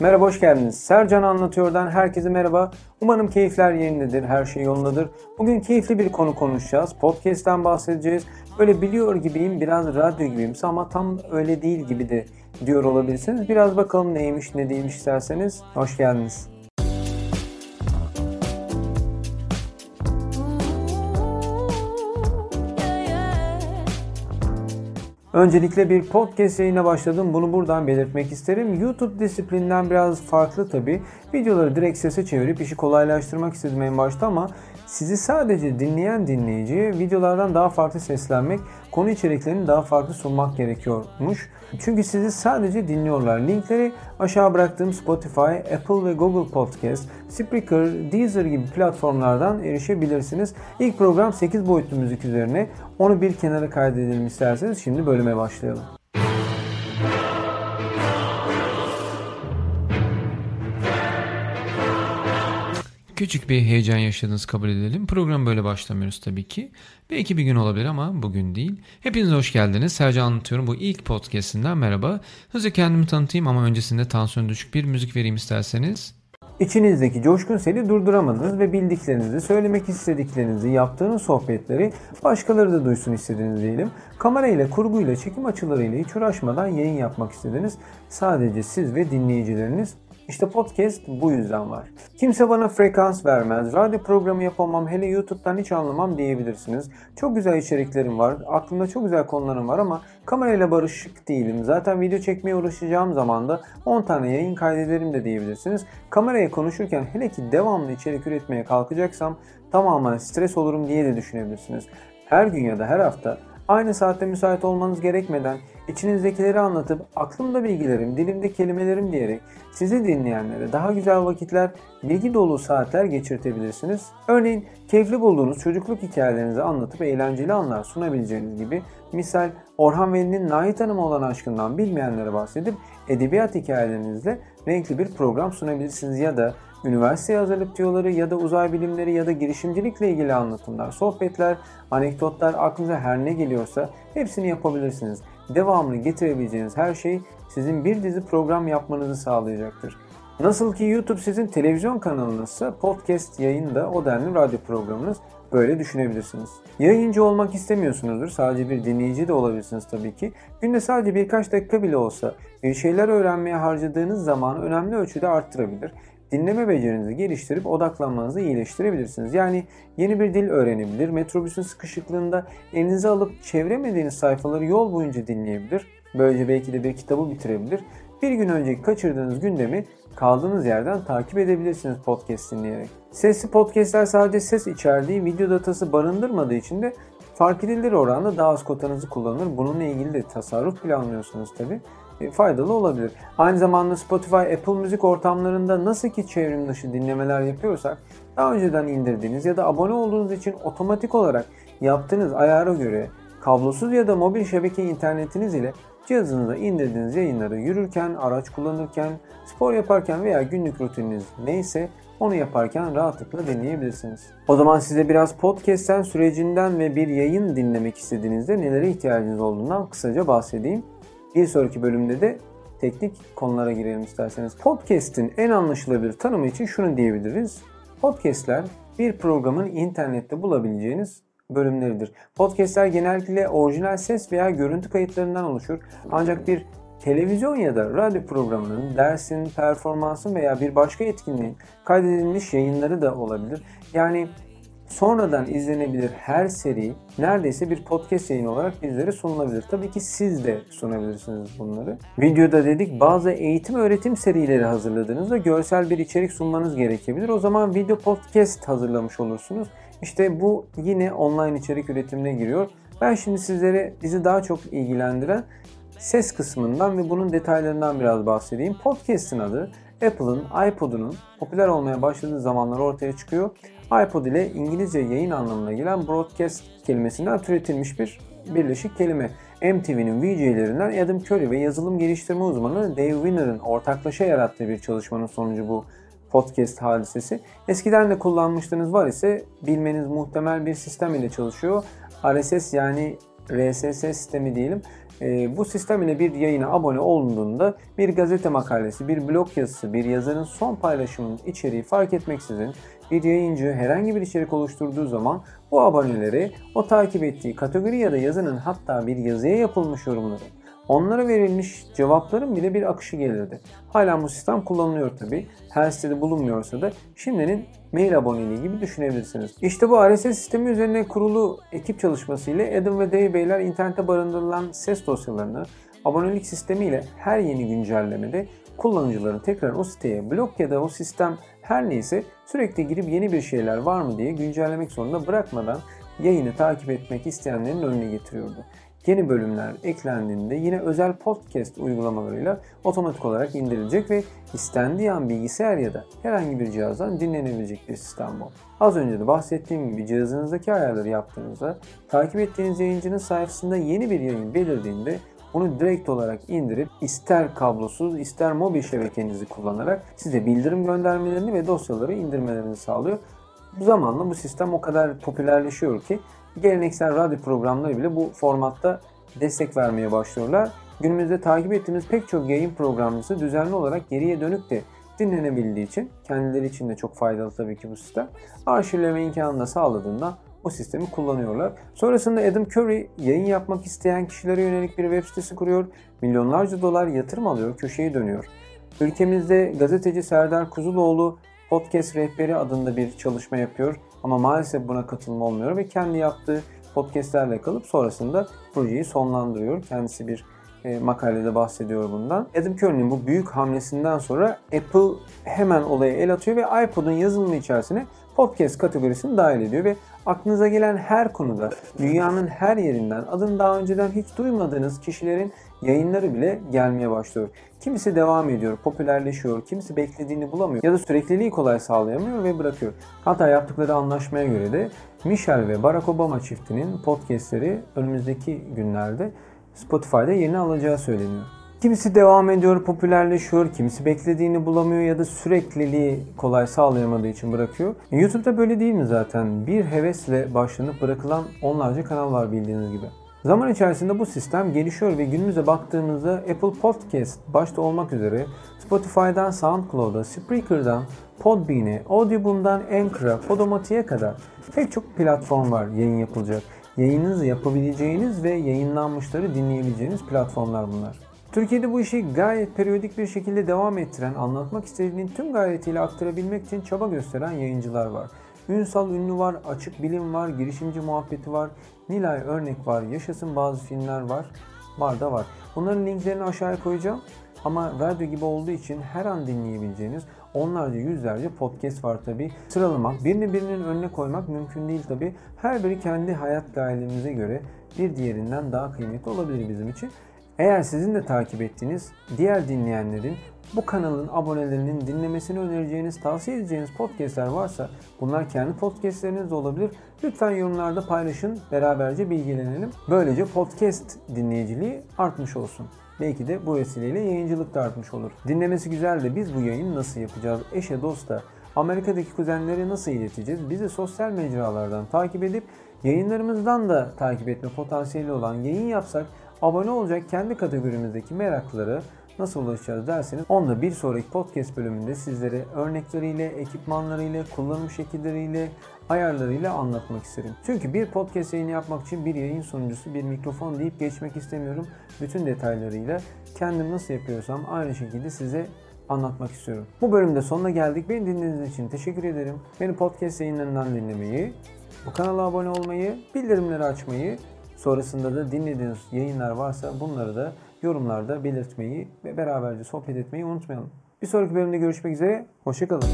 Merhaba, hoş geldiniz. Sercan Anlatıyor'dan herkese merhaba. Umarım keyifler yerindedir, her şey yolundadır. Bugün keyifli bir konu konuşacağız. Podcast'ten bahsedeceğiz. Böyle biliyor gibiyim, biraz radyo gibiyim ama tam öyle değil gibi de diyor olabilirsiniz. Biraz bakalım neymiş, ne değilmiş isterseniz. Hoş geldiniz. Öncelikle bir podcast yayına başladım. Bunu buradan belirtmek isterim. YouTube disiplinden biraz farklı tabi. Videoları direkt sese çevirip işi kolaylaştırmak istedim en başta ama sizi sadece dinleyen dinleyiciye videolardan daha farklı seslenmek, konu içeriklerini daha farklı sunmak gerekiyormuş. Çünkü sizi sadece dinliyorlar. Linkleri aşağı bıraktığım Spotify, Apple ve Google Podcast, Spreaker, Deezer gibi platformlardan erişebilirsiniz. İlk program 8 boyutlu müzik üzerine. Onu bir kenara kaydedelim isterseniz. Şimdi bölüme başlayalım. Küçük bir heyecan yaşadınız kabul edelim. Program böyle başlamıyoruz tabii ki. Belki bir gün olabilir ama bugün değil. Hepiniz hoş geldiniz. Sercan Anlatıyorum bu ilk podcastimden merhaba. Hızlı kendimi tanıtayım ama öncesinde tansiyon düşük bir müzik vereyim isterseniz. İçinizdeki coşkun seli durduramadınız ve bildiklerinizi, söylemek istediklerinizi, yaptığınız sohbetleri başkaları da duysun istediniz diyelim. Kamera ile, kurgu ile, çekim açılarıyla hiç uğraşmadan yayın yapmak istediniz. Sadece siz ve dinleyicileriniz işte podcast bu yüzden var. Kimse bana frekans vermez, radyo programı yapamam, hele YouTube'dan hiç anlamam diyebilirsiniz. Çok güzel içeriklerim var, aklımda çok güzel konularım var ama kamerayla barışık değilim. Zaten video çekmeye uğraşacağım zaman da 10 tane yayın kaydederim de diyebilirsiniz. Kameraya konuşurken hele ki devamlı içerik üretmeye kalkacaksam tamamen stres olurum diye de düşünebilirsiniz. Her gün ya da her hafta aynı saatte müsait olmanız gerekmeden içinizdekileri anlatıp aklımda bilgilerim, dilimde kelimelerim diyerek sizi dinleyenlere daha güzel vakitler, bilgi dolu saatler geçirtebilirsiniz. Örneğin keyifli bulduğunuz çocukluk hikayelerinizi anlatıp eğlenceli anlar sunabileceğiniz gibi misal Orhan Veli'nin Nahit Hanım olan aşkından bilmeyenlere bahsedip edebiyat hikayelerinizle renkli bir program sunabilirsiniz ya da üniversite hazırlık diyorları ya da uzay bilimleri ya da girişimcilikle ilgili anlatımlar, sohbetler, anekdotlar aklınıza her ne geliyorsa hepsini yapabilirsiniz. Devamını getirebileceğiniz her şey sizin bir dizi program yapmanızı sağlayacaktır. Nasıl ki YouTube sizin televizyon kanalınızsa podcast yayın da o denli radyo programınız böyle düşünebilirsiniz. Yayıncı olmak istemiyorsunuzdur. Sadece bir dinleyici de olabilirsiniz tabii ki. Günde sadece birkaç dakika bile olsa bir şeyler öğrenmeye harcadığınız zamanı önemli ölçüde arttırabilir dinleme becerinizi geliştirip odaklanmanızı iyileştirebilirsiniz. Yani yeni bir dil öğrenebilir, metrobüsün sıkışıklığında elinize alıp çevremediğiniz sayfaları yol boyunca dinleyebilir. Böylece belki de bir kitabı bitirebilir. Bir gün önceki kaçırdığınız gündemi kaldığınız yerden takip edebilirsiniz podcast dinleyerek. Sesli podcastler sadece ses içerdiği video datası barındırmadığı için de fark edilir oranda daha az kotanızı kullanır. Bununla ilgili de tasarruf planlıyorsunuz tabi. Faydalı olabilir. Aynı zamanda Spotify, Apple Müzik ortamlarında nasıl ki çevrim dışı dinlemeler yapıyorsak daha önceden indirdiğiniz ya da abone olduğunuz için otomatik olarak yaptığınız ayara göre kablosuz ya da mobil şebeke internetiniz ile cihazınıza indirdiğiniz yayınları yürürken, araç kullanırken, spor yaparken veya günlük rutininiz neyse onu yaparken rahatlıkla dinleyebilirsiniz. O zaman size biraz podcast'ten sürecinden ve bir yayın dinlemek istediğinizde nelere ihtiyacınız olduğundan kısaca bahsedeyim. Bir sonraki bölümde de teknik konulara girelim isterseniz. Podcast'in en anlaşılabilir tanımı için şunu diyebiliriz. Podcast'ler bir programın internette bulabileceğiniz bölümleridir. Podcast'ler genellikle orijinal ses veya görüntü kayıtlarından oluşur. Ancak bir televizyon ya da radyo programının, dersin, performansın veya bir başka etkinliğin kaydedilmiş yayınları da olabilir. Yani sonradan izlenebilir her seri neredeyse bir podcast yayın olarak bizlere sunulabilir. Tabii ki siz de sunabilirsiniz bunları. Videoda dedik bazı eğitim öğretim serileri hazırladığınızda görsel bir içerik sunmanız gerekebilir. O zaman video podcast hazırlamış olursunuz. İşte bu yine online içerik üretimine giriyor. Ben şimdi sizlere bizi daha çok ilgilendiren ses kısmından ve bunun detaylarından biraz bahsedeyim. Podcast'in adı Apple'ın iPod'unun popüler olmaya başladığı zamanlar ortaya çıkıyor iPod ile İngilizce yayın anlamına gelen broadcast kelimesinden türetilmiş bir birleşik kelime. MTV'nin VJ'lerinden Adam Curry ve yazılım geliştirme uzmanı Dave Winner'ın ortaklaşa yarattığı bir çalışmanın sonucu bu podcast hadisesi. Eskiden de kullanmıştınız var ise bilmeniz muhtemel bir sistem ile çalışıyor. RSS yani RSS sistemi diyelim. E, bu sistem ile bir yayına abone olunduğunda bir gazete makalesi, bir blog yazısı, bir yazarın son paylaşımının içeriği fark etmeksizin bir yayıncı herhangi bir içerik oluşturduğu zaman bu aboneleri o takip ettiği kategori ya da yazının hatta bir yazıya yapılmış yorumları Onlara verilmiş cevapların bile bir akışı gelirdi. Hala bu sistem kullanılıyor tabi. Her sitede bulunmuyorsa da şimdinin mail aboneliği gibi düşünebilirsiniz. İşte bu RSS sistemi üzerine kurulu ekip çalışması ile Adam ve Dave Beyler internette barındırılan ses dosyalarını abonelik sistemiyle her yeni güncellemede kullanıcıların tekrar o siteye blok ya da o sistem her neyse sürekli girip yeni bir şeyler var mı diye güncellemek zorunda bırakmadan yayını takip etmek isteyenlerin önüne getiriyordu yeni bölümler eklendiğinde yine özel podcast uygulamalarıyla otomatik olarak indirilecek ve istendiği an bilgisayar ya da herhangi bir cihazdan dinlenebilecek bir sistem bu. Az önce de bahsettiğim gibi cihazınızdaki ayarları yaptığınızda takip ettiğiniz yayıncının sayfasında yeni bir yayın belirdiğinde onu direkt olarak indirip ister kablosuz ister mobil şebekenizi kullanarak size bildirim göndermelerini ve dosyaları indirmelerini sağlıyor. Bu zamanla bu sistem o kadar popülerleşiyor ki geleneksel radyo programları bile bu formatta destek vermeye başlıyorlar. Günümüzde takip ettiğimiz pek çok yayın programcısı düzenli olarak geriye dönük de dinlenebildiği için kendileri için de çok faydalı tabii ki bu sistem. Arşivleme imkanını da sağladığında o sistemi kullanıyorlar. Sonrasında Adam Curry yayın yapmak isteyen kişilere yönelik bir web sitesi kuruyor. Milyonlarca dolar yatırım alıyor, köşeyi dönüyor. Ülkemizde gazeteci Serdar Kuzuloğlu podcast rehberi adında bir çalışma yapıyor. Ama maalesef buna katılma olmuyor ve kendi yaptığı podcastlerle kalıp sonrasında projeyi sonlandırıyor. Kendisi bir e, makalede bahsediyor bundan. Adam Curry'nin bu büyük hamlesinden sonra Apple hemen olaya el atıyor ve iPod'un yazılımı içerisine podcast kategorisini dahil ediyor ve aklınıza gelen her konuda dünyanın her yerinden adını daha önceden hiç duymadığınız kişilerin yayınları bile gelmeye başlıyor. Kimisi devam ediyor, popülerleşiyor, kimisi beklediğini bulamıyor ya da sürekliliği kolay sağlayamıyor ve bırakıyor. Hatta yaptıkları anlaşmaya göre de Michelle ve Barack Obama çiftinin podcastleri önümüzdeki günlerde Spotify'da yerini alacağı söyleniyor. Kimisi devam ediyor, popülerleşiyor, kimisi beklediğini bulamıyor ya da sürekliliği kolay sağlayamadığı için bırakıyor. YouTube'da böyle değil mi zaten? Bir hevesle başlanıp bırakılan onlarca kanal var bildiğiniz gibi. Zaman içerisinde bu sistem gelişiyor ve günümüze baktığımızda Apple Podcast başta olmak üzere Spotify'dan SoundCloud'a, Spreaker'dan Podbean'e, Audible'dan Anchor'a, Podomatic'e kadar pek çok platform var yayın yapılacak. Yayınınızı yapabileceğiniz ve yayınlanmışları dinleyebileceğiniz platformlar bunlar. Türkiye'de bu işi gayet periyodik bir şekilde devam ettiren, anlatmak istediğinin tüm gayretiyle aktarabilmek için çaba gösteren yayıncılar var. Ünsal ünlü var, açık bilim var, girişimci muhabbeti var, Nilay örnek var, yaşasın bazı filmler var, var da var. Bunların linklerini aşağıya koyacağım. Ama radyo gibi olduğu için her an dinleyebileceğiniz onlarca yüzlerce podcast var tabi. Sıralamak, birini birinin önüne koymak mümkün değil tabi. Her biri kendi hayat gayelerimize göre bir diğerinden daha kıymetli olabilir bizim için. Eğer sizin de takip ettiğiniz diğer dinleyenlerin bu kanalın abonelerinin dinlemesini önereceğiniz, tavsiye edeceğiniz podcastler varsa bunlar kendi podcastleriniz olabilir. Lütfen yorumlarda paylaşın, beraberce bilgilenelim. Böylece podcast dinleyiciliği artmış olsun. Belki de bu vesileyle yayıncılık da artmış olur. Dinlemesi güzel de biz bu yayını nasıl yapacağız? Eşe dosta, Amerika'daki kuzenlere nasıl ileteceğiz? Bizi sosyal mecralardan takip edip yayınlarımızdan da takip etme potansiyeli olan yayın yapsak abone olacak kendi kategorimizdeki meraklıları nasıl ulaşacağız derseniz onu bir sonraki podcast bölümünde sizlere örnekleriyle, ekipmanlarıyla, kullanım şekilleriyle, ayarlarıyla anlatmak isterim. Çünkü bir podcast yayını yapmak için bir yayın sunucusu, bir mikrofon deyip geçmek istemiyorum. Bütün detaylarıyla kendim nasıl yapıyorsam aynı şekilde size anlatmak istiyorum. Bu bölümde sonuna geldik. Beni dinlediğiniz için teşekkür ederim. Beni podcast yayınlarından dinlemeyi, bu kanala abone olmayı, bildirimleri açmayı, sonrasında da dinlediğiniz yayınlar varsa bunları da yorumlarda belirtmeyi ve beraberce sohbet etmeyi unutmayalım. Bir sonraki bölümde görüşmek üzere. Hoşçakalın.